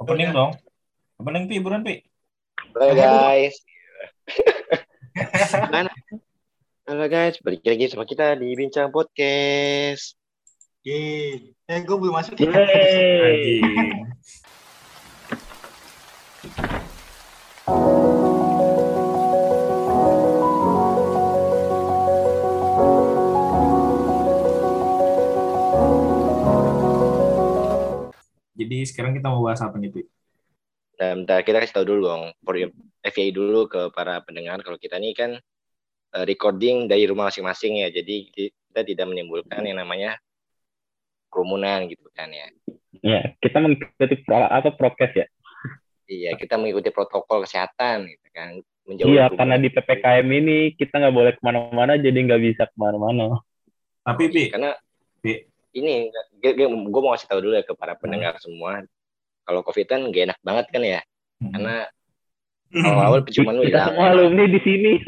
Opening dong. Opening Pi, buruan Pi. Halo guys. Mana? Halo guys, balik lagi sama kita di Bincang Podcast. Yeay. Eh, gue belum masuk ya. Jadi sekarang kita mau bahas apa nih, Pi? Nah, bentar kita kasih tahu dulu dong, for FYI dulu ke para pendengar kalau kita ini kan eh, recording dari rumah masing-masing ya. Jadi kita tidak menimbulkan yang namanya kerumunan gitu kan ya. Ya, kita mengikuti apa prokes ya. Iya, kita mengikuti protokol kesehatan gitu kan. Menjauhi Iya, kerumunan. karena di ppkm ini kita nggak boleh ke mana-mana, jadi nggak bisa ke mana-mana. Tapi Pi, karena Pi. Ini gue mau kasih tahu dulu ya ke para pendengar semua. Kalau covid kan gak enak banget kan ya? Karena awal-awal penciuman lu kita hilang semua alumni di sini.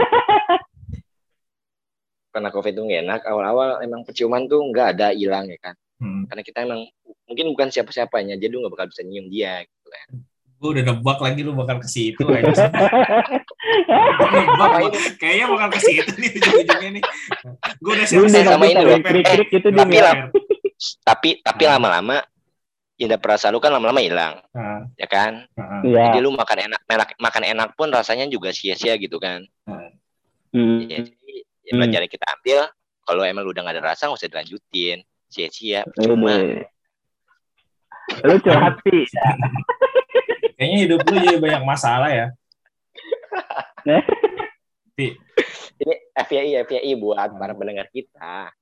karena covid tuh gak enak awal-awal emang penciuman tuh nggak ada hilang ya kan? Hmm. karena kita emang mungkin bukan siapa-siapanya jadi lu nggak bakal bisa nyium dia gitu kan. Gue udah nebak lagi lu bakal ke situ kayaknya bakal ke situ nih ujung-ujungnya nih. Gue udah Lu siap-siap udah sama ini loh. itu dia. lah. Tapi tapi lama-lama indah perasa lu kan lama-lama hilang Nah, ya kan nah, Iya. jadi lu makan enak enak- makan enak pun rasanya juga sia-sia gitu kan Hmm. ya, jadi ya Hmm. pelajaran kita ambil kalau emang lu udah gak ada rasa nggak usah dilanjutin sia-sia percuma Udah. Lu curhat sih. Kayaknya hidup lu jadi banyak masalah ya. Pi, ini FYI FYI buat para pendengar kita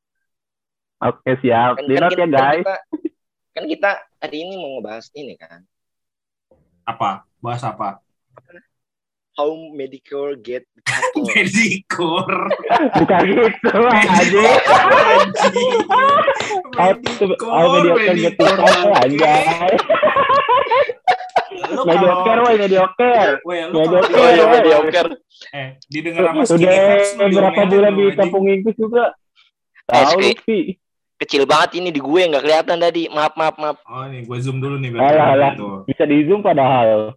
Oke, siap. kan, Di kan ya, guys. kan kita kan kita hari ini mau ngebahas ini kan apa? Bahas apa? how medical get. Medikor. Bukan gitu, aja. Oh, mediocre gitu anjay. Lu Mediocre, kalau woy, mediocre. Mediocre eh didengar sama skinny Udah Fats, lu berapa diomelin bulan di kampung Inggris juga. Tahu Skri. Kecil banget ini di gue nggak kelihatan tadi maaf maaf maaf Oh, nih gue zoom dulu nih Alah, alah. tuh. Bisa di zoom padahal.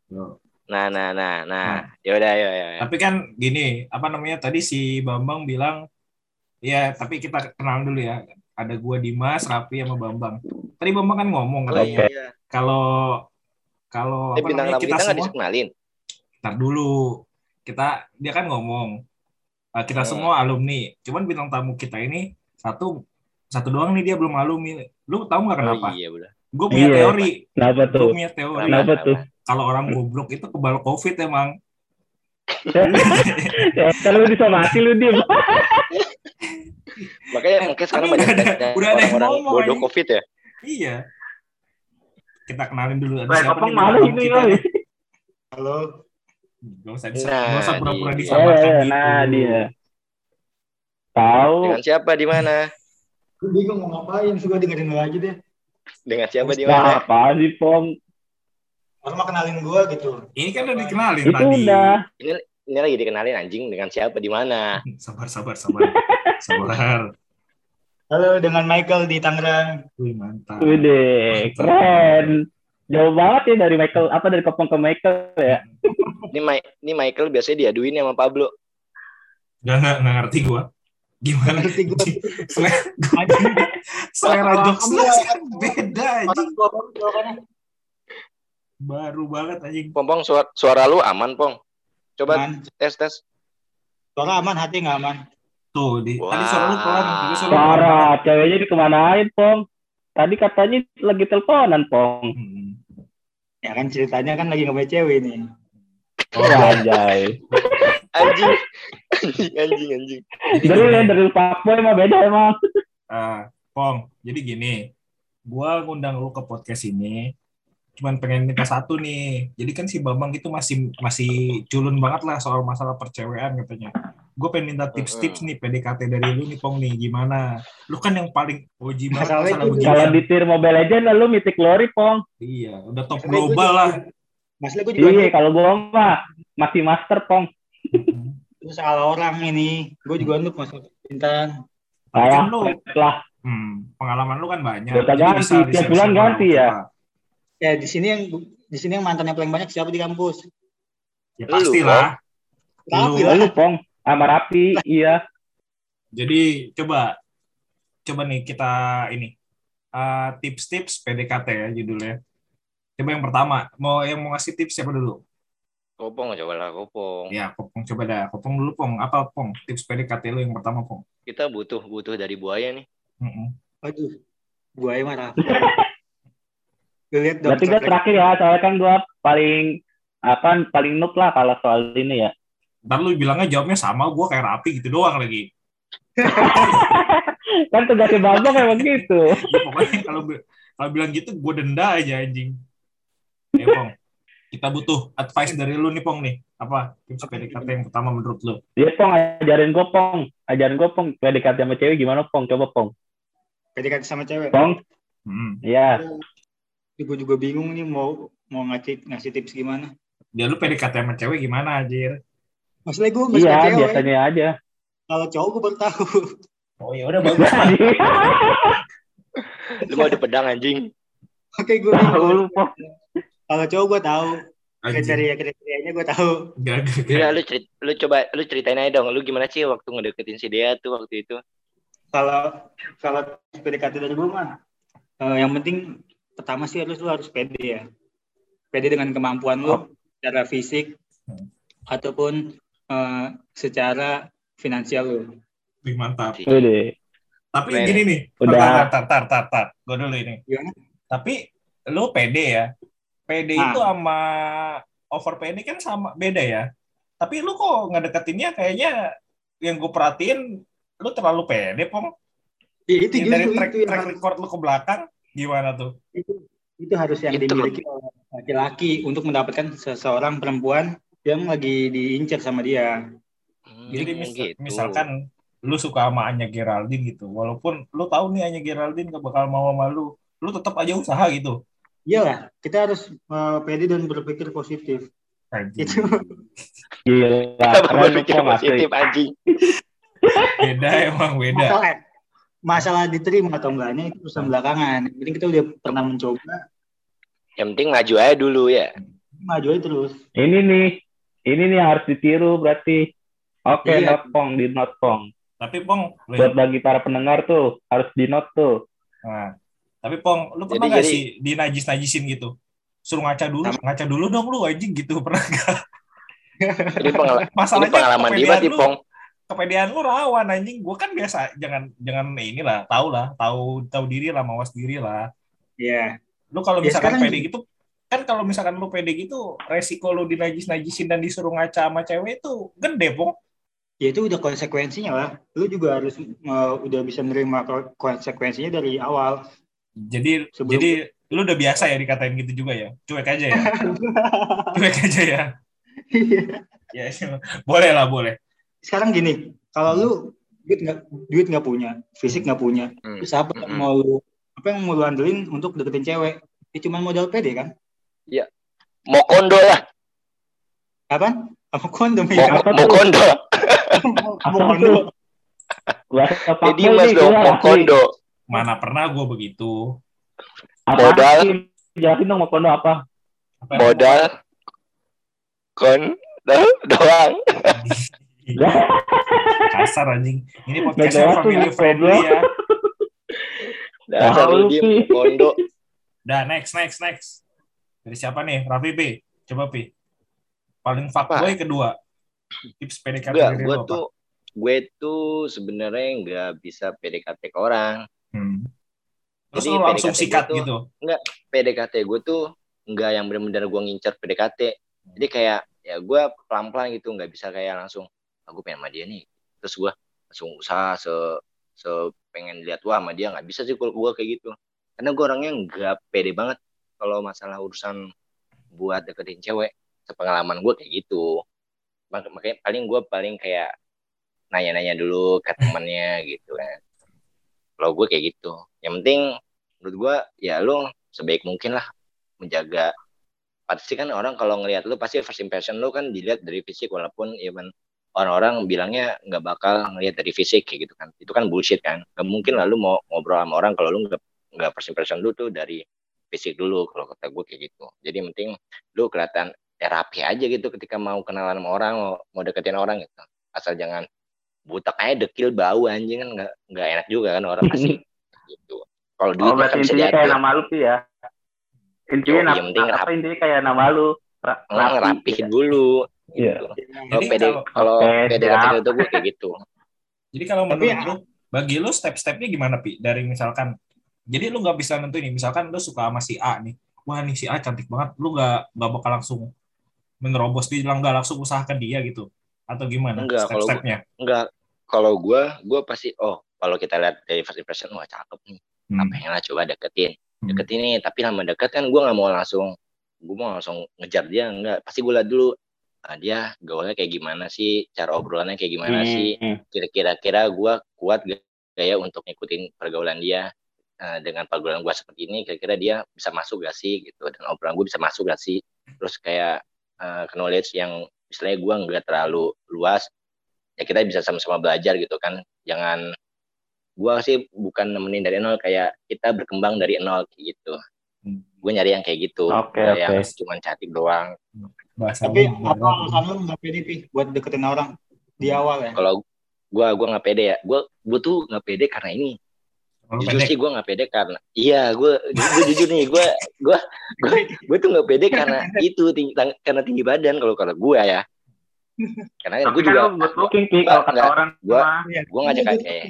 nah nah nah nah Nah. yaudah ya ya Tapi kan gini, apa namanya tadi si Bambang bilang ya, tapi kita kenal dulu ya. Ada gua Dimas, Rapi sama Bambang. Tadi Bambang kan ngomong oh katanya iya kalau kalau eh, apa bintang namanya kita kita nggak semua dikenalin Ntar dulu. Kita dia kan ngomong "Ah, kita Hmm. semua alumni. Cuman bintang tamu kita ini satu satu doang nih dia belum alumni. Lu tahu nggak kenapa? oh iya udah Gue punya Iya. teori. Kenapa Gue tuh? punya teori. Kenapa tuh? Kalau orang goblok itu kebal covid emang. Ya, kan lu disomasi lu dim. makanya Eh, makanya sekarang banyak udah ada- banyak udah ada yang orang-orang bodoh covid ya Iya. Kita kenalin dulu ada siapa nih bintang ini. Halo. Gak usah, Nah, gak usah pura-pura dia. disamakan Eh, gitu. nah dia. Tahu. dengan siapa di mana Gue bingung mau ngapain. Gue dengerin aja deh. dengan siapa di Nah, mana apa sih, Pom? Orang mah kenalin gue gitu. Ini kan udah dikenalin Itu tadi. udah. ini lagi dikenalin anjing dengan siapa di mana Sabar, sabar, sabar. sabar. Halo, dengan Michael di Tangerang. Wih, mantap. Udah, keren. Jauh banget ya dari Michael, apa dari Kopong ke Michael ya? ini Ma- ini Michael biasanya diaduin sama Pablo Gak, gak, gak ngerti gua. Gimana? Ngerti gue. Selera, selera jokes lu beda Orang anjing. tua baru banget anjing. Pompong suara, suara lu aman Pong coba Aman. tes tes Suara aman, hati nggak aman. Tuh, di, tadi Wah. suara lu pelan. Tadi suara lu pelan. Parah, ceweknya dikemanain, Pong? Tadi katanya lagi teleponan, Pong. Hmm. Ya kan ceritanya kan lagi nggak cewek nih. Oh, Oh, anjay. Anjing anjing anjing anjing jadi Dari ya, dari fuckboy mah beda emang. ah, Pong, jadi gini. Gua ngundang lu ke podcast ini cuman pengen minta satu nih. Jadi kan si Bambang itu masih masih culun banget lah soal masalah percewean katanya. Gue pengen minta tips-tips nih PDKT dari lu nih Pong nih gimana? Lu kan yang paling OG banget masalah beginian. Kalau di tier Mobile Legends lu Mythic Glory, Pong. Iya, udah top Masalahnya gue global lah. Masalah gue juga Iya, kalau gua mah masih master, Pong. Itu salah orang ini. Gue juga noob masuk bintang. Kayak Kan lu- lah. Hmm, pengalaman lu kan banyak. Jadi ganti, tiap bulan ganti ya? Ya di sini yang di sini yang mantannya paling banyak siapa di kampus? Ya pastilah. Rapi Lu- lah. Lu pong sama Rapi, iya. Jadi coba coba nih kita ini eh, tips-tips PDKT ya judulnya. Coba yang pertama, mau yang mau ngasih tips siapa dulu? Kopong coba lah kopong. Ya, Kopong coba dah. Kopong dulu, Pong. Apa, Pong? Tips PDKT lu yang pertama, Pong. Kita butuh butuh dari buaya nih. Mm-mm. Aduh, buaya. Lu lihat dong. Berarti gue terakhir ya, soalnya kan gue paling apa paling noob lah kalau soal ini ya. Ntar lu bilangnya jawabnya sama, gua kayak rapi gitu doang lagi. Kan tugasnya Babang kayak begitu. Ya, pokoknya kalau kalau bilang gitu, gue denda aja anjing. Ya. Kita butuh advice dari lu nih, Pong nih. Apa tips PDKT yang pertama menurut lu? Dia pong ajarin gue pong, ajarin gue pong PDKT sama cewek gimana pong, coba pong. PDKT sama cewek. Pong, Hmm. iya. Gue juga bingung nih mau mau ngasih ngasih tips gimana. Dia lu PDKT sama cewek gimana, anjir? Maksudnya gue Iya, cewek. biasanya aja. Kalau cowok gue baru tahu. Oh ya udah bagus. Lu mau ada pedang anjing. Oke gue Tahu lu pong. Kalau cowok gue tahu. Kriteria kriterianya gue tahu. Gak, Udah lu cerit, lu coba lu ceritain aja dong. Lu gimana sih waktu ngedeketin si Dea tuh waktu itu? Kalau kalau PDKT dari gue mah, eh, yang penting pertama sih harus lu harus pede ya. Pede dengan kemampuan lu secara fisik Hmm. ataupun eh, secara finansial lu. Wih, mantap. Udah. Tapi Keren. gini nih, Udah. tar, tar, tar, tar, tar. Gue dulu ini. Gimana? Tapi lu pede ya. Pede Ah. itu sama over pede kan sama beda ya. Tapi lu kok ngedeketinnya kayaknya yang gue perhatiin lu terlalu pede, Pong. Ya, itu Ya, dari justru track, itu yang track record lu ke belakang gimana tuh? itu, itu harus yang Itu. dimiliki oleh laki-laki untuk mendapatkan seseorang perempuan yang lagi diincar sama dia. Hmm, Jadi mis- gitu. misalkan lu suka sama Anya Geraldine gitu, walaupun lu tahu nih Anya Geraldine gak bakal mau sama lu, lu tetap aja usaha gitu. Iyalah, kita harus eh, pede dan berpikir positif. Itu Gila, Kita berpikir positif anjing. Beda emang beda. masalah masalah diterima atau enggaknya itu urusan belakangan. Penting kita udah pernah mencoba, Yang penting maju aja dulu ya. maju aja terus. Ini nih, ini nih harus ditiru berarti. Oke, Iya. not pong, di not pong. Tapi Pong, Buat bagi para pendengar tuh, harus di not tuh. Nah, tapi Pong, lu Jadi- pernah gak jadi- sih dinajis-najisin gitu? Suruh ngaca dulu, ngaca dulu dong lu anjing gitu. Pernah gak? Ini, pengala- ini Masalahnya pengalaman dia lu, Pong. kepedean lu rawan anjing. Gua kan biasa, jangan jangan inilah, tahu lah, tahu tahu diri lah, mawas diri lah. Iya. Lu kalau Ya, misalkan sekarang pede gitu, kan kalau misalkan lu pede gitu, resiko lu dinajis-najisin dan disuruh ngaca sama cewek itu gede, Pong. Ya itu udah konsekuensinya lah. Lu juga harus eh, udah bisa menerima ko- konsekuensinya dari awal. Jadi Sebelum- jadi lu udah biasa ya dikatain gitu juga ya. Cuek aja ya. Cuek aja ya. Ya, boleh lah, boleh. Sekarang gini, kalau lu duit nggak duit nggak punya, fisik nggak punya, Hmm. terus apa yang Mm-mm. mau lu apa yang mau lu andelin untuk deketin cewek? Ya cuma modal pede kan? Mau kondo lah. Apa? Mau, ya? Apa mau kondo. Mau kondo. Bahasa Jadi fuckboy mas nih, dong, keluar mau kondo. Mana pernah gue begitu. Apa Modal. sih? Jelasin dong mau kondo apa? Apa Modal. Kon. doang. kasar anjing. Ini podcastnya family friendly ya. Dasar lu kondo. Dah next next next. Dari siapa nih? Raffi P. Coba Pi. Paling fuckboy kedua. Tips PDKT Enggak, gue tuh gue tuh sebenarnya nggak bisa PDKT ke orang. Hmm. Terus Jadi lu langsung PDKT sikat tuh- gitu. PDKT gue tuh nggak yang benar-benar gue ngincer PDKT. Jadi kayak ya gue pelan-pelan gitu, nggak bisa kayak langsung aku pengen sama dia nih. Terus gue langsung usaha se se pengen lihat wah sama dia nggak bisa sih kalau gue kayak gitu. Karena gue orangnya nggak pede banget kalau masalah urusan buat deketin cewek. Sepengalaman gue kayak gitu. Mak- Makanya paling gue paling kayak nanya-nanya dulu ke temennya gitu kan. Kalau gue kayak gitu. Yang penting menurut gue ya lu sebaik mungkin lah menjaga. Pasti kan orang kalau ngelihat lu pasti first impression lu kan dilihat dari fisik walaupun even orang-orang bilangnya nggak bakal ngelihat dari fisik kayak gitu kan. Itu kan bullshit kan. Nggak mungkin lah lu mau ngobrol sama orang kalau lu nggak nggak first impression lu tuh dari fisik dulu kalau kata gue kayak gitu. Jadi yang penting lu kelihatan ya rapi aja gitu ketika mau kenalan sama orang mau, mau deketin orang gitu. Asal jangan butak aja dekil bau anjing kan nggak nggak enak juga kan orang asing gitu kalau duit Oh, kan bisa intinya kayak nama lu sih ya. Intinya Yo, nama, yang penting apa intinya kayak nama lu. Ra Nggak ngerapihin dulu Iya. gitu Jadi kalau pede kalau- kalau pede siap. itu gue kayak gitu Jadi kalau Tapi menurut lu, bagi lu step-stepnya gimana, Pi? Dari misalkan, jadi lu nggak bisa nentuin nih, misalkan lu suka sama si A nih, wah nih si A cantik banget, lu nggak nggak bakal langsung menerobos dia, nggak langsung usaha ke dia gitu, atau gimana Enggak, kalau step-stepnya? enggak. Kalau gue gue pasti oh kalau kita lihat dari first impression wah cakep nih. Hmm. pengen lah coba deketin. Hmm. deketin nih tapi lama deket kan gue nggak mau langsung gue mau langsung ngejar dia enggak. Pasti gue lihat dulu ah, dia gaulnya kayak gimana sih? Cara obrolannya kayak gimana sih? Hmm. kira-kira gue kuat gak ya untuk ngikutin pergaulan dia Eh, dengan pergaulan gue seperti ini kira-kira dia bisa masuk gak sih? Gitu. Dan obrolan gue bisa masuk gak sih? Terus kayak eh, knowledge yang istilahnya gue nggak terlalu luas ya kita bisa sama-sama belajar gitu kan. Jangan gue sih bukan nemenin dari nol kayak kita berkembang dari nol kayak gitu. Hmm. gue nyari yang kayak gitu Oke, Nggak yang oke. cuman cantik doang. Bahasa Tapi apa alasan lu nggak pede Pi, buat deketin orang di awal ya? kalau gue gua nggak pede ya. Gue gue tuh nggak pede karena ini jujur pendek, sih gue nggak pede karena iya gue gue jujur nih gue gue gue gue tuh nggak pede karena itu tinggi, tang- karena tinggi badan kalau kalau gue ya. Karena Tapi gue juga looking kalau kata orang gue nggak cakap Iya, kayak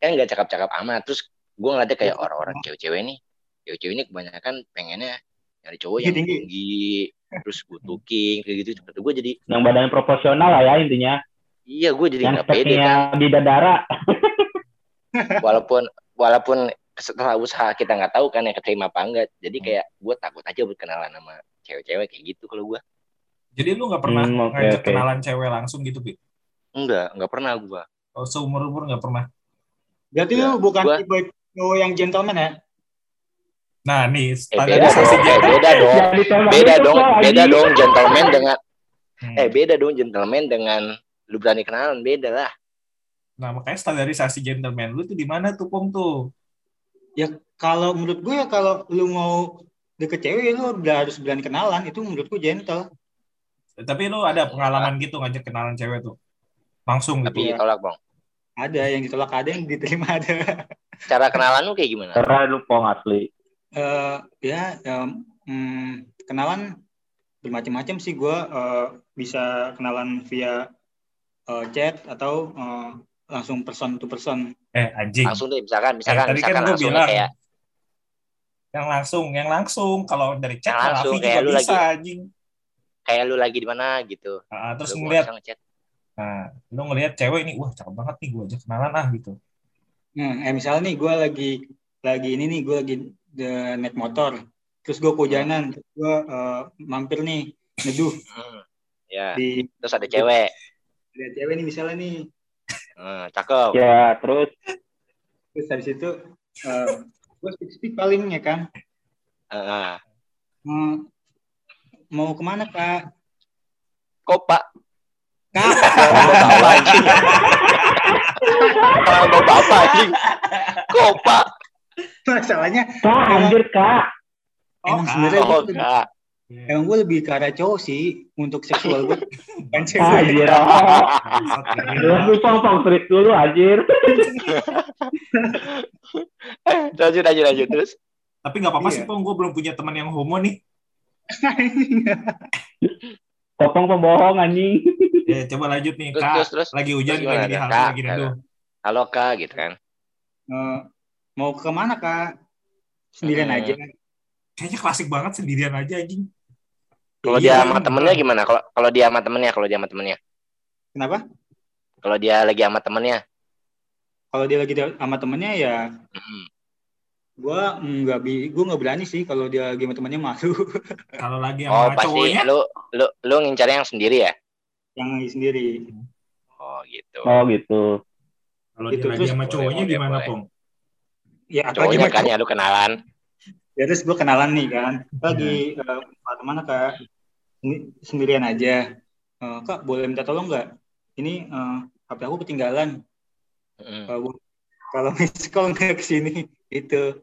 kan nggak cakap-cakap amat. Terus gue ngeliatnya kayak orang-orang cewek-cewek nih cewek-cewek ini kebanyakan pengennya nyari cowok yang tinggi terus good looking kayak gitu. Seperti gue jadi Yang badannya proporsional lah ya intinya. iya gue jadi Yang nggak pede kan. di dadara. walaupun walaupun setelah usaha kita nggak tahu kan yang keterima apa enggak jadi Hmm. kayak gue takut aja buat kenalan sama cewek-cewek kayak gitu kalau gue jadi lu nggak pernah Hmm, oke, ngajak oke. kenalan cewek langsung gitu, Pi? enggak nggak pernah gue Oh, seumur-umur nggak pernah. Berarti lu bukan gua- tipe cowok yang gentleman ya? Nah, nih, eh standar beda dong eh, beda dong beda dong beda dong gentleman dengan Hmm. eh beda dong gentleman dengan lu berani kenalan beda lah Nah, makanya standarisasi gentleman lu tuh di mana tuh, Pom tuh? Kalau menurut gue ya kalau lu mau deket cewek lu udah harus berani kenalan itu menurut gue gentle. Tapi lu ada pengalaman gitu ngajak kenalan cewek tuh? Langsung tapi gitu. ditolak bang Ada yang ditolak ada yang diterima ada. cara kenalan lu kayak gimana Karena lu pong asli. Eh ya em, hmm, kenalan bermacam-macam sih gue eh, bisa kenalan via eh, chat atau eh, langsung person to person. Eh, anjing. langsung deh misalkan Eh, misalkan tadi kan misalkan gue langsung bilang kayak yang langsung, yang langsung. Kalau dari chat Yang kalau langsung, kayak lu bisa, lagi- anjing. kayak lu lagi di mana gitu Ah, terus Lu ngeliat, nah, lu ngeliat cewek ini, wah cakep banget nih, gue ajak kenalan ah gitu. Nah, eh misalnya nih gue lagi lagi ini nih gue lagi de- naik motor, terus gue kehujanan, terus gue eh, mampir nih neduh Hmm, ya di terus ada cewek ada cewek nih misalnya nih, Hmm, cakep Ya, terus terus habis itu eh, gue speak speak paling ya kan, Heeh. Hmm, mau ke mana kak? kok pak Kak, Kalau bapak anjing Kalau bapak anjing kok pak masalahnya kak anjir kak. emang Kak. sebenarnya oh gue enggak emang gue lebih ke arah cowok sih untuk seksual gue bukan Ah, cewek. Anjir. Lu pong pong street dulu anjir. Eh, lanjut lanjut lanjut terus Tapi nggak apa-apa Iya. sih, Pong. Gue belum punya teman yang homo nih. Popong pembohong anjing. Ya, coba lanjut nih, terus Kak. terus terus Lagi hujan, Terus gimana, lagi di halte, lagi neduh. halo kak gitu kan Eh, mau ke mana kak? Sendirian Hmm. aja. Kayaknya klasik banget sendirian aja, anjing. kalau Iya, dia sama temennya gimana kalau kalau dia sama temennya kalau dia sama temennya Kenapa? kalau dia lagi sama temennya Kalau dia lagi sama temennya ya gue nggak bi gue nggak berani sih kalau dia lagi sama temennya malu Kalau lagi oh sama pasti cowoknya, lu lu lu ngincar yang sendiri ya yang lagi sendiri. oh gitu Oh gitu. kalau Gitu, dia lagi sama cowoknya boleh, gimana, boleh. Pong? Ya apa cowoknya gimana? kan ya lu kenalan Ya terus gue kenalan nih kan. Lagi eh, Pak ke mana kak? Ini sendirian aja. Eh, kak boleh minta tolong nggak? Ini eh, HP aku ketinggalan. Mm. Eh, Bu- kalau miss call nggak ke sini itu.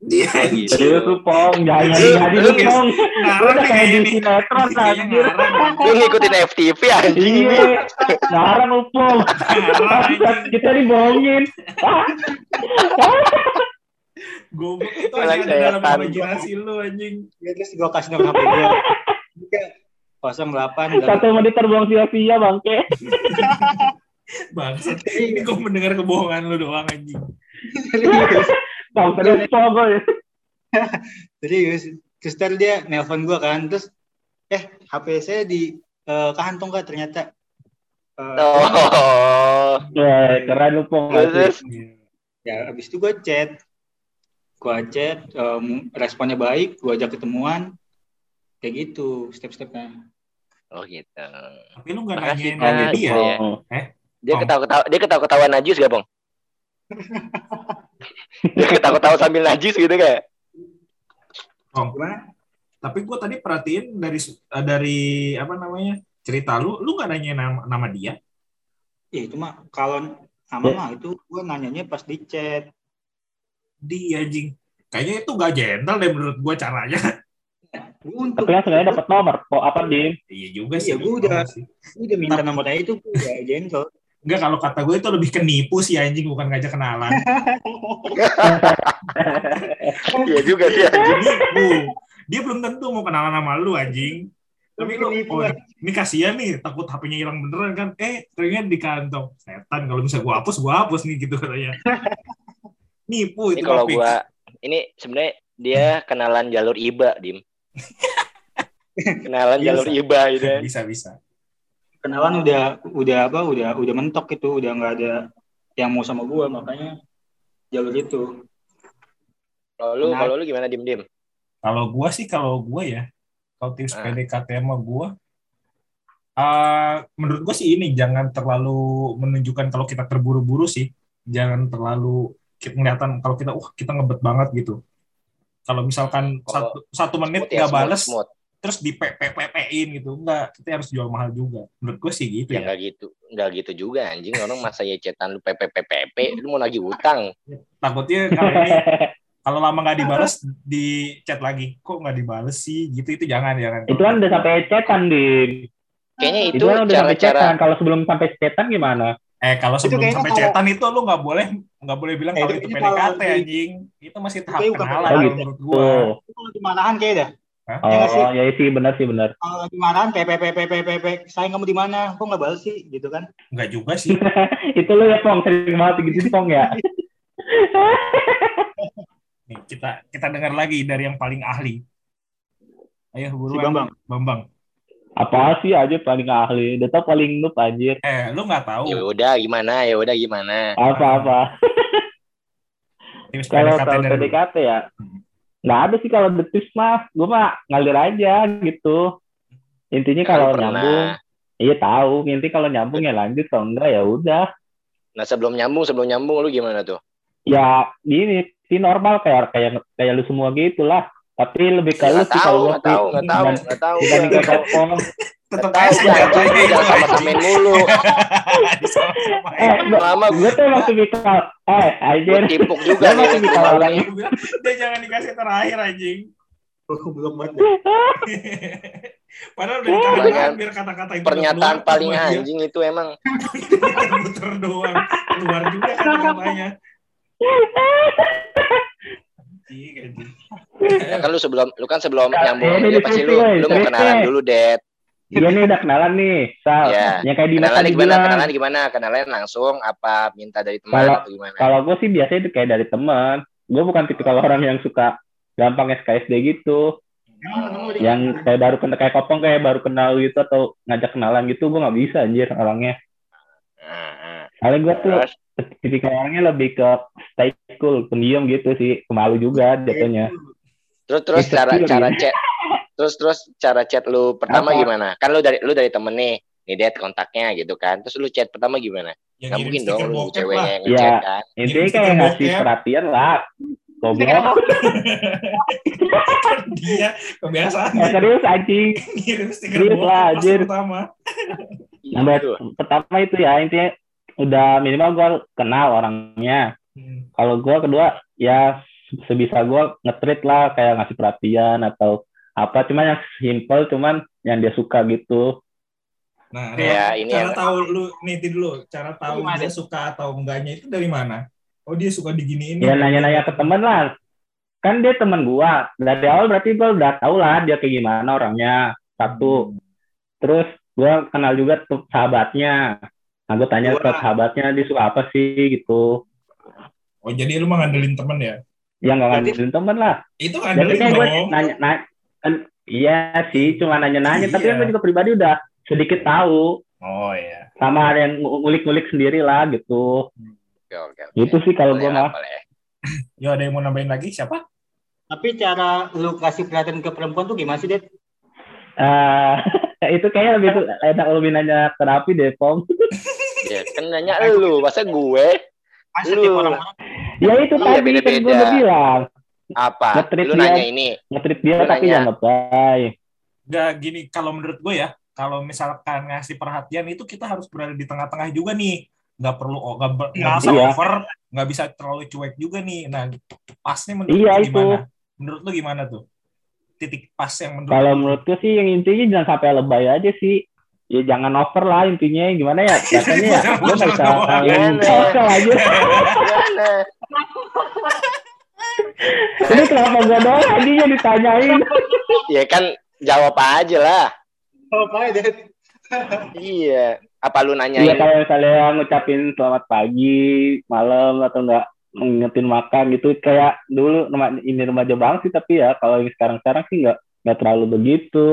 Dia Oh, gitu. Serius lu Pong, jangan jadi lu Pong. Lu ngarang udah kayak di sinetron anjir. Lu ngikutin FTV anjing ini. Iya, ngarang lu Pong. Kita dibohongin. Goblok itu hanya ada dalam imajinasi lu anjing. Ya, terus gue kasih nomor HP gue. Tiga, 08 Satu menit terbuang sia-sia bangke. Bangsat. Ini kok mendengar kebohongan lu doang anjing. Pong terus gue. Serius. Terus dia nelpon gue kan. Terus eh HP saya di eh, kantong kak ternyata. Eh, Oh. Wah, keren lu Pong. Terus. Ya abis itu gue chat. Gue chat, em, responnya baik, gue ajak ketemuan. Kayak gitu step-stepnya. Oh gitu. Tapi lu nggak Makasih, nanyain dia. Iya. Pong. Dia Oh. ketawa-ketawa dia ketawa-ketawa najis gak, Bang? dia ketawa-ketawa sambil najis gitu kayak. Gimana? Tapi gue tadi perhatiin dari eh, dari apa namanya cerita lu, lu nggak nanya nama, nama dia? Ya itu mah kalau nama Ya. mah itu gue nanyanya pas di chat. Dia anjing. Kayaknya itu gak gentle deh menurut gue caranya. Gue untuk Tapi sebenarnya dapat nomor. Kok apa Dim? Iya juga sih. Iya, gua udah- sih. gue udah minta nomornya itu gue udah gentle. Enggak kalau kata gue itu lebih ke nipu sih anjing bukan ngajak kenalan. Iya juga sih anjing. Nipu. Dia belum tentu mau kenalan sama lu anjing. Tapi lu Nipu, oh, ini kasihan nih takut HP-nya hilang beneran kan. Eh, ternyata di kantong. Setan kalau bisa gua hapus, gua hapus nih gitu katanya. Nipu Ini itu kalau Papik. gua ini sebenarnya dia kenalan jalur IBA, Dim. kenalan Bisa. jalur IBA gitu. kan. bisa bisa. Kenalan udah udah apa udah udah mentok itu udah nggak ada yang mau sama gue makanya jalur itu. Kalau lu, kalau lu gimana, Dim, Dim? Kalau gua sih kalau gua ya, kalau tips Ah. PDKT sama gua eh menurut gua sih ini jangan terlalu menunjukkan kalau kita terburu-buru sih. Jangan terlalu kita kelihatan kalau kita wah kita ngebet banget gitu. Kalau misalkan Kalau satu, satu menit Smooth ya, nggak smooth, bales, smooth. terus di in gitu. Enggak, kita harus jual mahal juga. Menurut gue sih gitu Ya ya. nggak gitu, nggak gitu juga anjing. Orang masa ya cetan lu PPPPP, lu mau lagi utang. Takutnya kalau ini kalau lama nggak dibales di chat lagi, kok nggak dibales sih? Gitu itu jangan jangan. Itu kan udah sampai cetan Dim. Kayaknya itu Itu kan udah sampai cara-cara cetan. Kalau sebelum sampai cetan gimana? Eh kalau sebelum sampai chatan itu lu nggak boleh nggak boleh bilang Eh, kalau itu itu kayaknya PDKT di- anjing. Itu masih tahap kayaknya kenalan kalau menurut gua. Itu kalau lagi marahan kayak dah. Hah? Ya nggak sih? Oh, ya sih benar sih benar. Kalau lagi marahan PPPPPPP sayang kamu di mana? Kok nggak balas sih gitu kan? Enggak juga sih. itu lu ya Pong sering banget gitu Pong ya. Nih, kita kita dengar lagi dari yang paling ahli. Ayo Si buruan. Bambang. Bambang. Apa sih aja paling ahli? Udah tau paling noob anjir. Eh, lu nggak tahu ya udah gimana, ya udah gimana. Apa-apa. Kalau lu. PDKT ya Hmm. nggak ada sih kalau the tips mah. Gue mah ngalir aja gitu. Intinya kalau pernah. nyambung, iya tahu. Intinya kalau nyambung ya lanjut, kalau enggak ya udah. Nah sebelum nyambung, sebelum nyambung lu gimana tuh? Ya gini, sih normal kayak kayak kayak lu semua gitu lah. Tapi lebih ke Ya, lu nggak sih tahu, kalau nggak tahu, nggak tahu, nggak tahu. dibanding ke. Tetep Nggak aja jangan sama samain mulu. Eh, gua, Lama gue tuh emang tipikal. Eh, gue anjir. timpuk juga bisa rumah lu orang Dia jangan dikasih terakhir anjing. Gue belum banget. Padahal udah Banyak biar kata-kata itu Pernyataan paling anjing itu emang. muter-muter doang. Keluar juga kata-katanya. Ya kan lu sebelum lu kan sebelum Ya, nyambung ini ya pasti lu lu mau kenalan dulu, Det. Dia nih udah kenalan nih, Sal. Iya. Yang kayak Dimas Kenalan tadi gimana? bilang. Kenalan gimana? Kenalan langsung apa minta dari teman Kalau- atau gimana? Kalau gue sih biasanya itu kayak dari teman. Gue bukan tipikal orang yang suka gampang SKSD gitu. Yang kayak baru kenal kayak kopong kayak baru kenal gitu atau ngajak kenalan gitu gue nggak bisa anjir orangnya. Nah, nah. Paling gue tuh Terus tipikal orangnya lebih ke stay cool, pendiam gitu sih, kemalu juga jatuhnya. terus terus Insecure cara ya. cara chat terus terus cara chat lu pertama Apa? gimana? Kan lu dari lu dari temen nih, nih Det kontaknya gitu kan. Terus lu chat pertama gimana? Yang Nggak ngirim mungkin dong lu ceweknya lah. yang Iya. kan. Intinya kayak ngasih bokep. perhatian lah. Goblok. Dia kebiasaan Eh, serius anjing. ngirim stiker Serius lah, anjir. pertama. Nomor Gitu. pertama itu ya intinya udah minimal gue kenal orangnya. Hmm. Kalau gue kedua ya sebisa gue ngetrit lah kayak ngasih perhatian atau apa cuman yang simple cuman yang dia suka gitu Nah, Ya, ini cara yang- tahu lu nih Ti, dulu, cara tahu Gimana? dia suka atau enggaknya itu dari mana? Oh, dia suka diginiin. ya nanya-nanya ke temen lah kan dia teman gua dari awal berarti gua udah tau lah dia kayak gimana orangnya satu terus gua kenal juga tuh sahabatnya nah gue tanya ke sahabatnya dia suka apa sih gitu Oh, jadi lu mah ngandelin temen ya? yang nggak Berarti- ngandelin temen lah Itu ngandelin gue dong. nanya, nanya kan, iya sih cuma nanya-nanya tapi Iya. kan gue juga pribadi udah sedikit tahu Oh iya. sama ada yang ngulik-ngulik sendiri lah gitu Oke, oke, oke. itu sih kalau gue Boleh mah. Yo, ada yang mau nambahin lagi? Siapa? Tapi cara lu kasih perhatian ke perempuan tuh gimana sih, Det? Eh, itu kayaknya lebih enak lebih nanya terapi deh pom Ya, kan nanya lu, masa gue? Kan Lu. orang-orang ya itu Iya, tadi kan gue udah bilang Apa? Nge-treat Lu dia. nanya ini. ngetrit dia Lu tapi nanya. jangan lebay Gak gini, kalau menurut gue ya, kalau misalkan ngasih perhatian itu kita harus berada di tengah-tengah juga nih. Nggak perlu, oh, nggak, ber- nggak bisa Iya. over, nggak bisa terlalu cuek juga nih. Nah, pasnya menurut Iya, lu itu. gimana? Menurut lu gimana tuh? Titik pas yang menurut kalau lu- menurut gue sih yang intinya jangan sampai lebay aja sih ya jangan over lah intinya gimana ya katanya ya gue nggak bisa sosial aja ini kenapa gue doang tadinya ditanyain Ya kan jawab aja lah. Oh, apa Det? Iya. Apa lu Iya nanyain? kalau misalnya ngucapin selamat pagi, malam atau enggak ngingetin makan gitu kayak dulu nama ini remaja banget sih tapi ya kalau yang sekarang-sekarang sih enggak enggak terlalu begitu.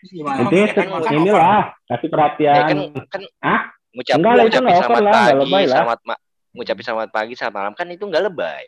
Gimana? Intinya kan makan inilah kasih Ya perhatian. kan kan Hah? ngucap Enggak lah, itu ngucapin nggak over selamat lah, nggak pagi, lebay lah. selamat ma ngucapin selamat pagi, selamat malam kan itu nggak lebay.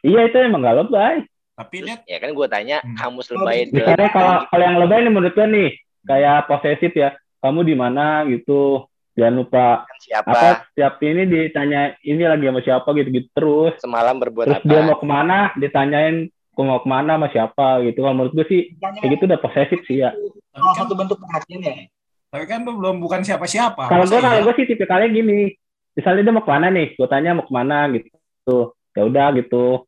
Iya itu emang enggak lebay. Tapi Terus, dia ya kan gue tanya Hmm. kamus lebay itu Misalnya kalau kalau yang lebay nih menurut gue nih kayak posesif ya. Kamu di mana gitu. Jangan lupa kan siapa apa setiap ini ditanya ini lagi sama siapa gitu-gitu terus. semalam berbuat Terus apa? dia mau ke mana ditanyain aku mau ke mana sama siapa gitu. Kalau menurut gue sih kayak gitu udah posesif sih ya. Oh, kan, satu bentuk perhatian ya. tapi kan lu belum bukan siapa-siapa. Kalau gue kalau gue sih tipikalnya gini. Misalnya dia mau ke mana nih, gue tanya mau ke mana gitu. Ya udah gitu.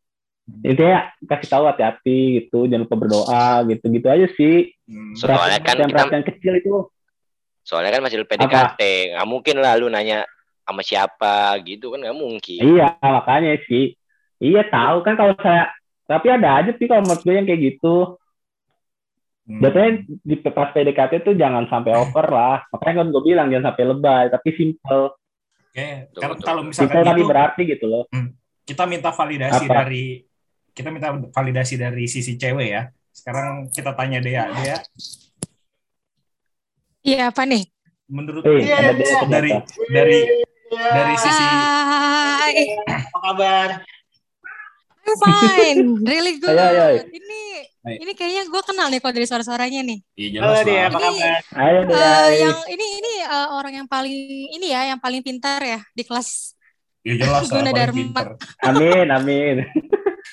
Intinya kasih tahu hati-hati gitu, jangan lupa berdoa gitu gitu aja sih. Hmm. Soalnya kan yang kita- perhatian kecil itu. Soalnya kan masih PDKT, nggak mungkin lah lu nanya sama siapa gitu kan nggak mungkin. Iya makanya sih. Iya tahu kan kalau saya tapi ada aja sih kalau menurut gue yang kayak gitu. Hmm. Biasanya di pas PDKT tuh jangan sampai over lah. Makanya kan gue bilang jangan sampai lebay, tapi simple. Oke, Betul, kalau misalkan Simple tapi gitu, berarti gitu loh. kita minta validasi Apa? dari kita minta validasi dari sisi cewek ya. Sekarang kita tanya Dea, Dea, Iya apa nih? menurut Eh, Iya, dari dari dari sisi Hai, Apa kabar? I'm fine, really good. Ayo, ayo, ayo. Ini Ayo. ini kayaknya gue kenal nih kalau dari suara-suaranya nih. Iya Halo jelas dia, lah. apa Ini- kabar? Ayo deh. Eh, ayo. yang ini ini eh, orang yang paling ini ya, yang paling pintar ya di kelas. Iya jelas Guna paling Dharma. Amin, amin.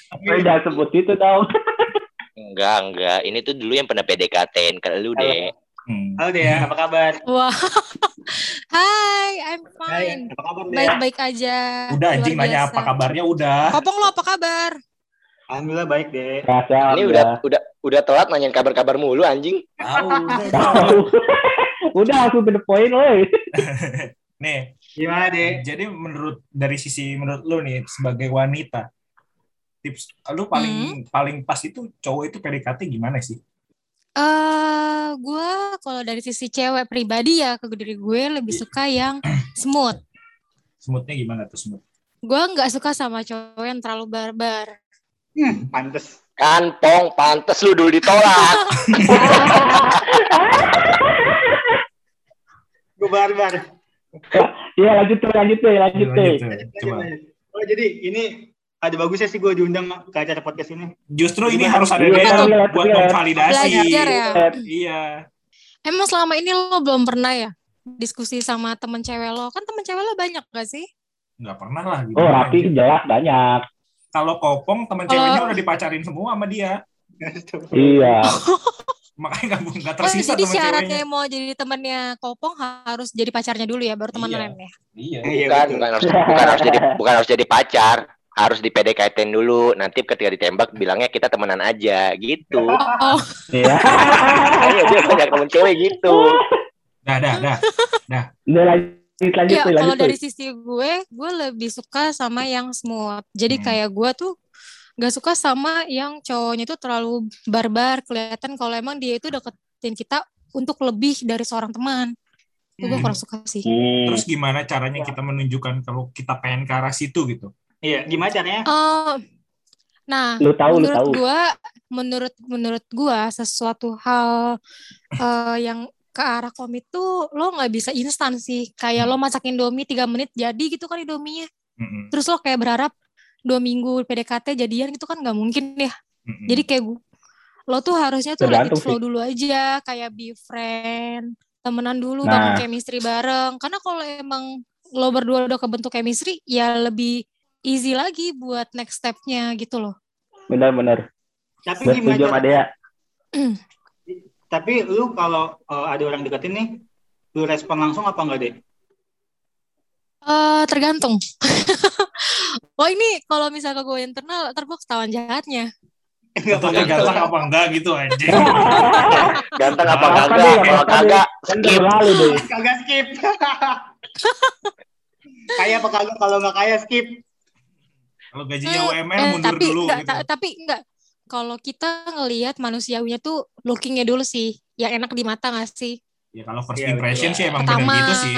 Tapi jangan sebut itu dong. Enggak, enggak. Ini tuh dulu yang pernah PDKT-in ke lu deh. Hmm. Halo dia, apa kabar? Wah, hai, I'm Hai, fine, apa kabar baik-baik aja. Udah luar anjing nanya apa kabarnya udah. Kopong lo apa kabar? Alhamdulillah baik deh. Rasa Ini udah udah udah telat nanyain kabar-kabar mulu anjing. Tahu. udah. langsung to the point loh. Nih, Gimana deh? jadi menurut dari sisi menurut lu nih sebagai wanita, tips lu paling paling pas itu cowok itu PDKT gimana sih? Eh, gue kalau dari sisi cewek pribadi ya ke diri gue lebih suka yang smooth. Smoothnya gimana tuh smooth? Gue nggak suka sama cowok yang terlalu barbar. Hmm, pantes. Kan pong pantes lu dulu ditolak. Gue barbar. Iya lanjut tuh, lanjut tuh, lanjut tuh. Lanjut tuh. Oh jadi ini ada bagusnya sih gue diundang ke acara podcast ini. Justru ini harus ada Iya, dia iya, buat iya. memvalidasi. Belajar ya. Iya. Emang selama ini lo belum pernah ya diskusi sama temen cewek lo? Kan temen cewek lo banyak gak sih? Nggak pernah lah. Oh, Rapi jelas banyak. Kalau kopong Kalau- ceweknya udah dipacarin semua sama dia. Iya. Makanya nggak nggak Oh, tersisa jadi teman syaratnya ceweknya. mau jadi temennya Kopong harus jadi pacarnya dulu ya, baru temenan ya? Iya. Iya, Bukan, betul. bukan harus bukan harus jadi bukan harus jadi pacar. Harus di PDKT dulu. Nanti ketika ditembak bilangnya kita temenan aja gitu. Oh, Iya. Iya dia banyak temen cewek gitu. Dah, dah, dah. Udah lanjut lanjut ya tuh, kalau lanjut dari sisi gue, gue lebih suka sama yang smooth. Jadi Hmm. kayak gue tuh gak suka sama yang cowoknya tuh terlalu barbar. Kelihatan kalau emang dia itu deketin kita untuk lebih dari seorang teman. Itu gue Hmm. kurang suka sih. Hmm. Terus gimana caranya kita menunjukkan kalau kita pengen ke arah situ gitu? Iya, gimana caranya? Oh, nah, lu tahu lu menurut tahu. gua menurut menurut gua sesuatu hal eh, yang ke arah komit tuh lo nggak bisa instan sih kayak lo masak indomie tiga menit jadi gitu kan indominya Mm-mm, terus lo kayak berharap dua minggu PDKT jadian gitu kan nggak mungkin ya mm-mm. jadi kayak gu- lo tuh harusnya tuh let it Tergantung flow sih. dulu aja kayak be friend temenan dulu Nah. bangun chemistry bareng karena kalau emang lo berdua udah kebentuk chemistry ya lebih easy lagi buat next stepnya gitu loh Benar-benar. Tapi Gue gimana sama dia. Tapi lu kalau eh, ada orang deketin nih, lu respon langsung apa enggak deh? Eh tergantung. oh ini kalau misalnya gue internal, ntar gue ketahuan jahatnya. Enggak apa-apa. ganteng apa enggak gitu anjing. Ganteng apa deh, Kalau apa deh? kagak Kan skip. Kagak skip. kaya apa kagak kalau nggak kaya skip. Kalau gajinya Eh, UMR eh, mundur tapi dulu enggak, gitu. ta- tapi enggak. Kalau kita ngelihat manusiawinya tuh lookingnya dulu sih, yang enak di mata gak sih? Ya kalau first Iya, impression betul. sih emang Pertama, bener gitu sih.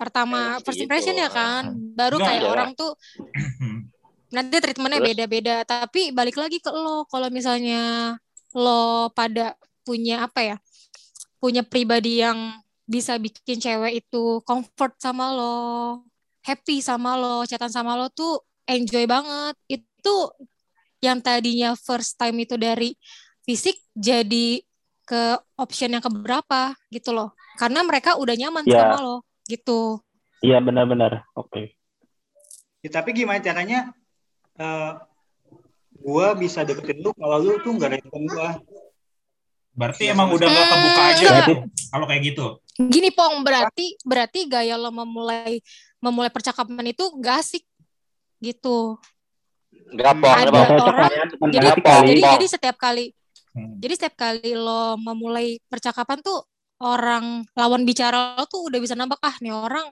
pertama Emang first segitu. impression ya kan, baru Enggak, kayak iya. orang tuh nanti treatmentnya Terus? beda-beda. Tapi balik lagi ke lo, kalau misalnya lo pada punya apa ya, punya pribadi yang bisa bikin cewek itu comfort sama lo, happy sama lo, chatan sama lo tuh enjoy banget. Itu yang tadinya first time itu dari fisik jadi ke option yang keberapa gitu loh. Karena mereka udah nyaman Ya. sama lo gitu. Iya benar-benar. Oke. Ya, tapi gimana caranya eh gua bisa deketin lu kalau lu tuh nggak respon gua. Berarti emang udah gak Hmm, kebuka aja gitu. Kalau kayak gitu. Gini Pong, berarti berarti gaya lo memulai memulai percakapan itu gak asik gitu. Enggak pong, Ada orang- ya, Jadi jadi jadi setiap kali Hmm. jadi setiap kali lo memulai percakapan tuh orang lawan bicara lo tuh udah bisa nambah ah nih orang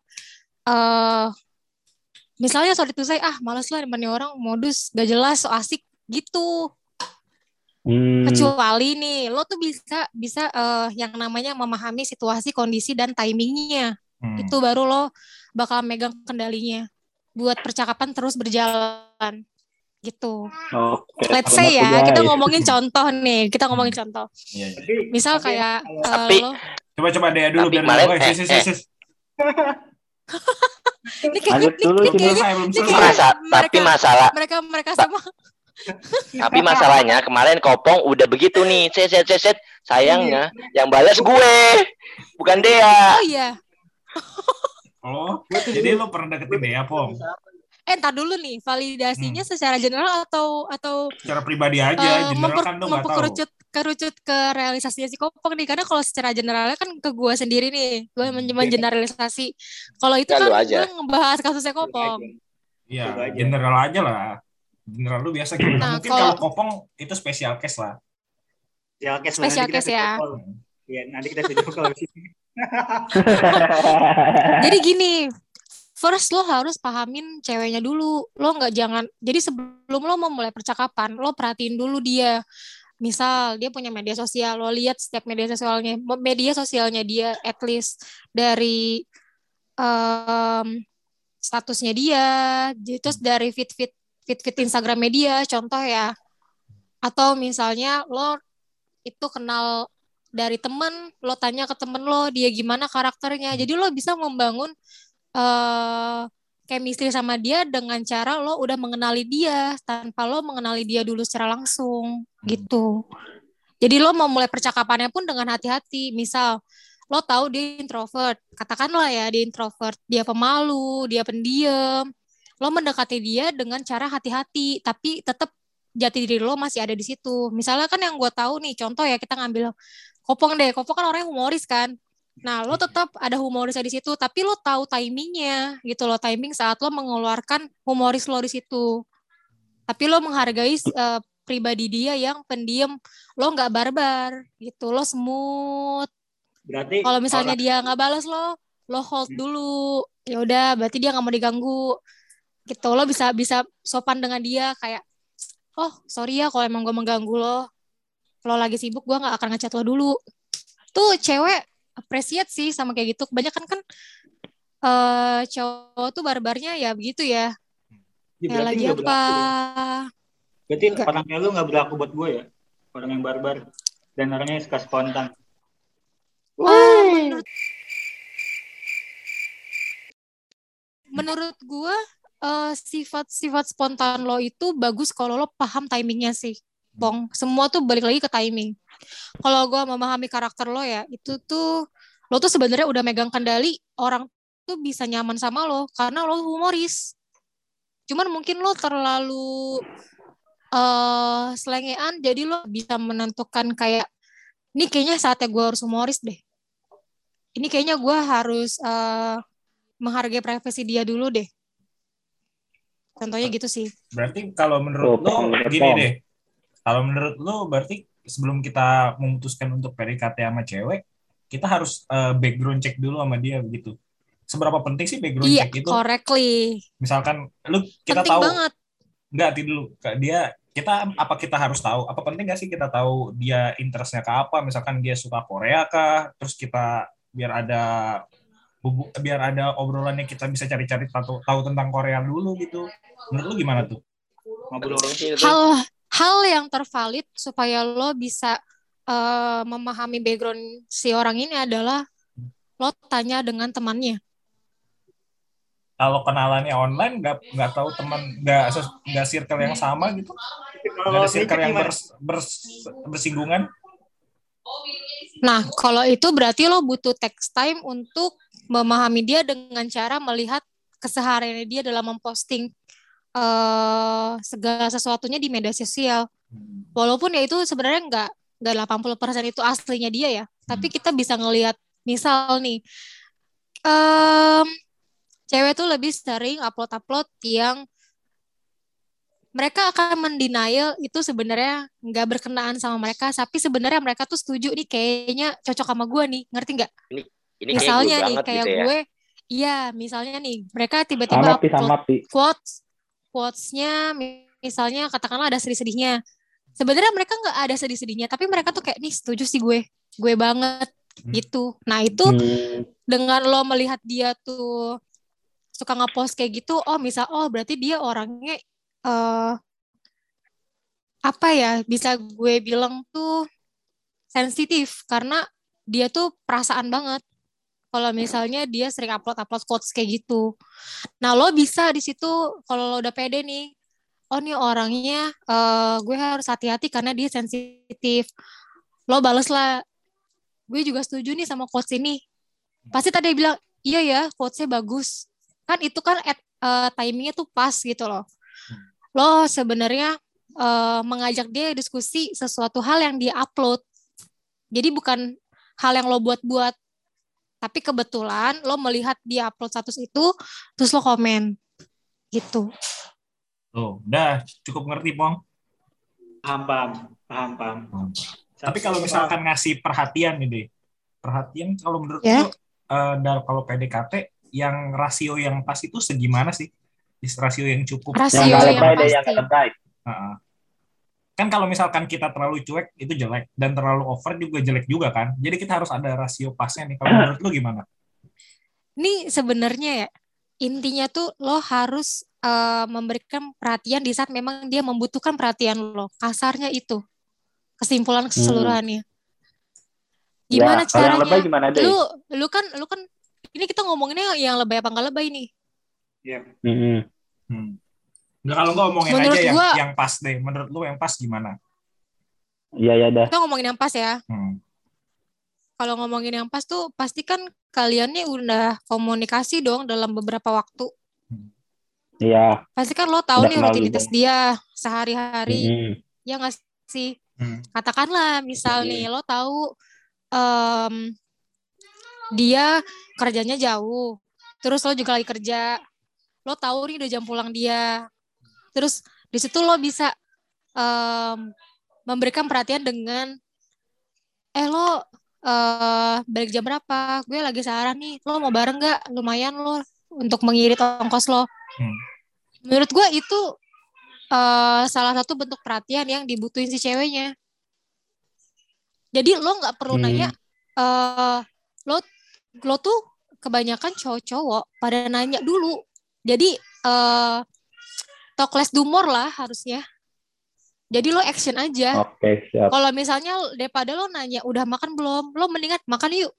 eh misalnya sorry to say ah males lah nih orang modus gak jelas so asik gitu. Hmm, kecuali nih lo tuh bisa bisa eh, yang namanya memahami situasi kondisi dan timingnya. Hmm. itu baru lo bakal megang kendalinya buat percakapan terus berjalan gitu. Oke. Let's say ya, kita ngomongin contoh nih, kita ngomongin contoh. Iya, iya. Tapi Misal tapi kayak eh, Tapi- lo, Coba-coba deh dulu Tapi biar dulu. Eh, eh, sis, sis, sis. ini kayak dulu, ini kayaknya ini selesai. kayak Masa, tapi mereka- masalah mereka mereka sama tapi masalahnya kemarin Kopong udah begitu nih. Set set set set. Sayangnya yang balas gue, bukan dia. oh iya. Oh, jadi lu pernah deketin dia, Pong? Eh, ntar dulu nih, validasinya secara general atau atau Secara pribadi aja, eh, general memper- kan lu nggak tahu. memperkerucut kerucut ke realisasinya si Kopong nih karena kalau secara generalnya kan ke gue sendiri nih gue men- mengeneralisasi kalau itu Ya, kan gue ngebahas kasusnya Kopong Iya, general aja lah. General lu biasa gitu. Nah, Mungkin kalau- kalau kopong itu spesial case lah. ya case Special nanti kita case ya. Iya, nanti kita video di sini. jadi gini first lo harus pahamin ceweknya dulu. Lo nggak jangan jadi sebelum lo memulai percakapan lo perhatiin dulu dia. Misal dia punya media sosial lo lihat setiap media sosialnya media sosialnya dia at least dari em, statusnya dia terus dari fit fit fit fit Instagram media contoh ya. Atau misalnya lo itu kenal dari temen lo tanya ke temen lo dia gimana karakternya. Jadi lo bisa membangun eh chemistry sama dia dengan cara lo udah mengenali dia tanpa lo mengenali dia dulu secara langsung gitu. Jadi lo mau mulai percakapannya pun dengan hati-hati. Misal lo tahu dia introvert. Katakanlah ya dia introvert. Dia pemalu dia pendiam. Lo mendekati dia dengan cara hati-hati tapi tetap jati diri lo masih ada di situ. Misalnya kan yang gue tahu nih contoh ya kita ngambil kopong deh kopong kan orangnya humoris kan. Nah lo tetap ada humorisnya di situ tapi lo tahu timingnya gitu loh timing saat lo mengeluarkan humoris lo di situ. Tapi lo menghargai uh, pribadi dia yang pendiam lo nggak barbar gitu lo smooth. Berarti kalau misalnya orang- dia nggak balas lo lo hold dulu. Ya udah berarti dia nggak mau diganggu gitu. Lo bisa bisa sopan dengan dia kayak oh sorry ya kalau emang gue mengganggu lo lo lagi sibuk gue nggak akan ngechat lo dulu tuh cewek appreciate sih sama kayak gitu kebanyakan kan eh cowok tuh barbarnya ya begitu ya Ya, ya berarti lagi apa berlaku. Berarti Nggak. orang kayak lu nggak berlaku buat gue ya? Orang yang barbar dan orangnya suka spontan. Ah, menurut menurut gue eh, sifat-sifat spontan lo itu bagus kalau lo paham timingnya sih, Pong. Semua tuh balik lagi ke timing. Kalau gue memahami karakter lo ya, itu tuh lo tuh sebenarnya udah megang kendali orang tuh bisa nyaman sama lo karena lo humoris. Cuman mungkin lo terlalu eh selengean, jadi lo bisa menentukan kayak ini kayaknya saatnya gue harus humoris deh. Ini kayaknya gue harus eh, menghargai privasi dia dulu deh. Contohnya gitu sih. Berarti kalau menurut lo Pong, gini deh. Kalau menurut lo berarti sebelum kita memutuskan untuk PDKT sama cewek, kita harus eh, background check dulu sama dia begitu. Seberapa penting sih background Iya, check itu? correctly. Misalkan lu kita Penting tahu banget. nggak ti dulu dia kita apa kita harus tahu apa penting nggak sih kita tahu dia interestnya ke apa misalkan dia suka Korea kah terus kita biar ada biar ada obrolannya kita bisa cari-cari tahu tahu tentang Korea dulu gitu menurut lu gimana tuh Ngobrol. Penting sih itu. Hal hal yang tervalid supaya lo bisa eh, memahami background si orang ini adalah lo tanya dengan temannya. kalau kenalannya online nggak nggak tahu teman nggak nggak circle yang sama gitu. Nggak ada circle yang bers- bers- bersinggungan. Nah, kalau itu berarti lo butuh text time untuk memahami dia dengan cara melihat kesehariannya dia dalam memposting eh segala sesuatunya di media sosial. Walaupun ya itu sebenarnya nggak nggak 80% itu aslinya dia ya, tapi kita bisa ngelihat misal nih em cewek tuh lebih sering upload-upload yang mereka akan mendenial itu sebenarnya nggak berkenaan sama mereka, tapi sebenarnya mereka tuh setuju nih kayaknya cocok sama gue nih, ngerti nggak? Ini kayak Misalnya gue nih kayak gitu ya. gue, iya misalnya nih mereka tiba-tiba upload quotes, quotesnya misalnya katakanlah ada sedih-sedihnya. Sebenarnya mereka nggak ada sedih-sedihnya, tapi mereka tuh kayak nih setuju sih gue, gue banget Hmm. gitu. Nah itu Hmm, dengan lo melihat dia tuh suka ngepost kayak gitu, oh misal oh berarti dia orangnya eh apa ya bisa gue bilang tuh sensitif karena dia tuh perasaan banget. Kalau misalnya dia sering upload-upload quotes kayak gitu. Nah, lo bisa di situ kalau lo udah pede nih, oh nih orangnya eh gue harus hati-hati karena dia sensitif. Lo bales lah, gue juga setuju nih sama quotes ini. Pasti tadi bilang, iya ya quotesnya bagus. Kan itu kan at, eh, timingnya tuh pas gitu loh. Lo sebenarnya eh, mengajak dia diskusi sesuatu hal yang dia upload. Jadi bukan hal yang lo buat-buat. Tapi kebetulan lo melihat dia upload status itu, terus lo komen. Gitu. tuh udah cukup ngerti pong Paham, paham, paham, paham. Tapi kalau misalkan ngasih perhatian nih deh, perhatian kalau menurut Ya. lu eh, dalam kalau PDKT yang rasio yang pas itu segimana sih? Rasio yang cukup. Rasio Yang yang lebay deh, yang pasti. nggak lebay. Kan kalau misalkan kita terlalu cuek itu jelek dan terlalu over juga jelek juga kan. Jadi kita harus ada rasio pasnya nih. Kalau menurut lu gimana? Ini sebenarnya ya intinya tuh lo harus eh, memberikan perhatian di saat memang dia membutuhkan perhatian lo. Kasarnya itu kesimpulan keseluruhannya. Gimana ya, yang lebay caranya? gimana deh? Lu lu kan lu kan ini kita ngomonginnya yang lebay apa enggak lebay nih. Hmm. Hmm. Nggak, kalau nggak ngomongin Menurut aja yang, gua- yang pas deh. Menurut lu yang pas gimana? Iya ya dah. Kita ngomongin yang pas ya. Hmm. Kalau ngomongin yang pas tuh pasti kan kalian nih udah komunikasi dong dalam beberapa waktu. Iya. Pasti kan lo tahu Udah nih rutinitas dia sehari-hari. Hmm. Ya nggak sih? Hmm. Katakanlah misal Iya. nih lo tahu em, dia kerjanya jauh. Terus lo juga lagi kerja. Lo tahu nih udah jam pulang dia. Terus Di situ lo bisa um, memberikan perhatian dengan eh lo uh, balik jam berapa? Gue lagi seharian nih. Lo mau bareng nggak? Lumayan lo untuk mengirit ongkos lo. Hmm. Menurut gue itu uh, salah satu bentuk perhatian yang dibutuhin si ceweknya. Jadi lo nggak perlu hmm. nanya, uh, lo lo tuh kebanyakan cowok-cowok pada nanya dulu. Jadi uh, talk less do more lah harusnya. Jadi lo action aja. Oke, okay, siap. Kalau misalnya daripada lo nanya udah makan belum, lo mendingan makan yuk.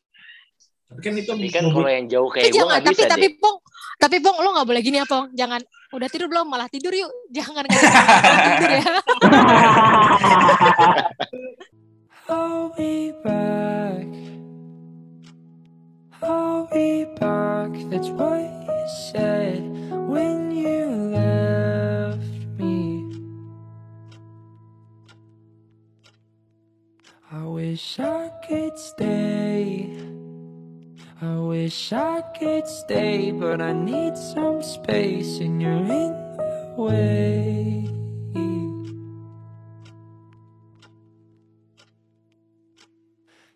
Tapi kan itu kan kalau yang jauh kayak eh, gue tapi, bisa tapi deh. Pong, tapi Pong lo nggak boleh gini ya Pong. Jangan udah tidur belum malah tidur yuk. Jangan tidur ya. Wish I could stay, but I need some space, and you're in the way.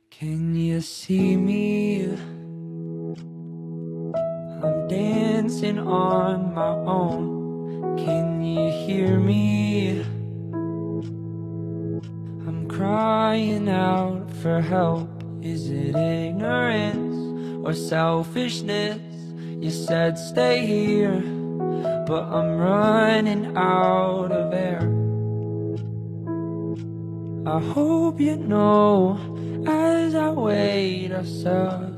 Can you see me? I'm dancing on my own. Can you hear me? I'm crying out for help. Is it ignorance? Or selfishness. You said stay here, but I'm running out of air. I hope you know as I wait, I suck.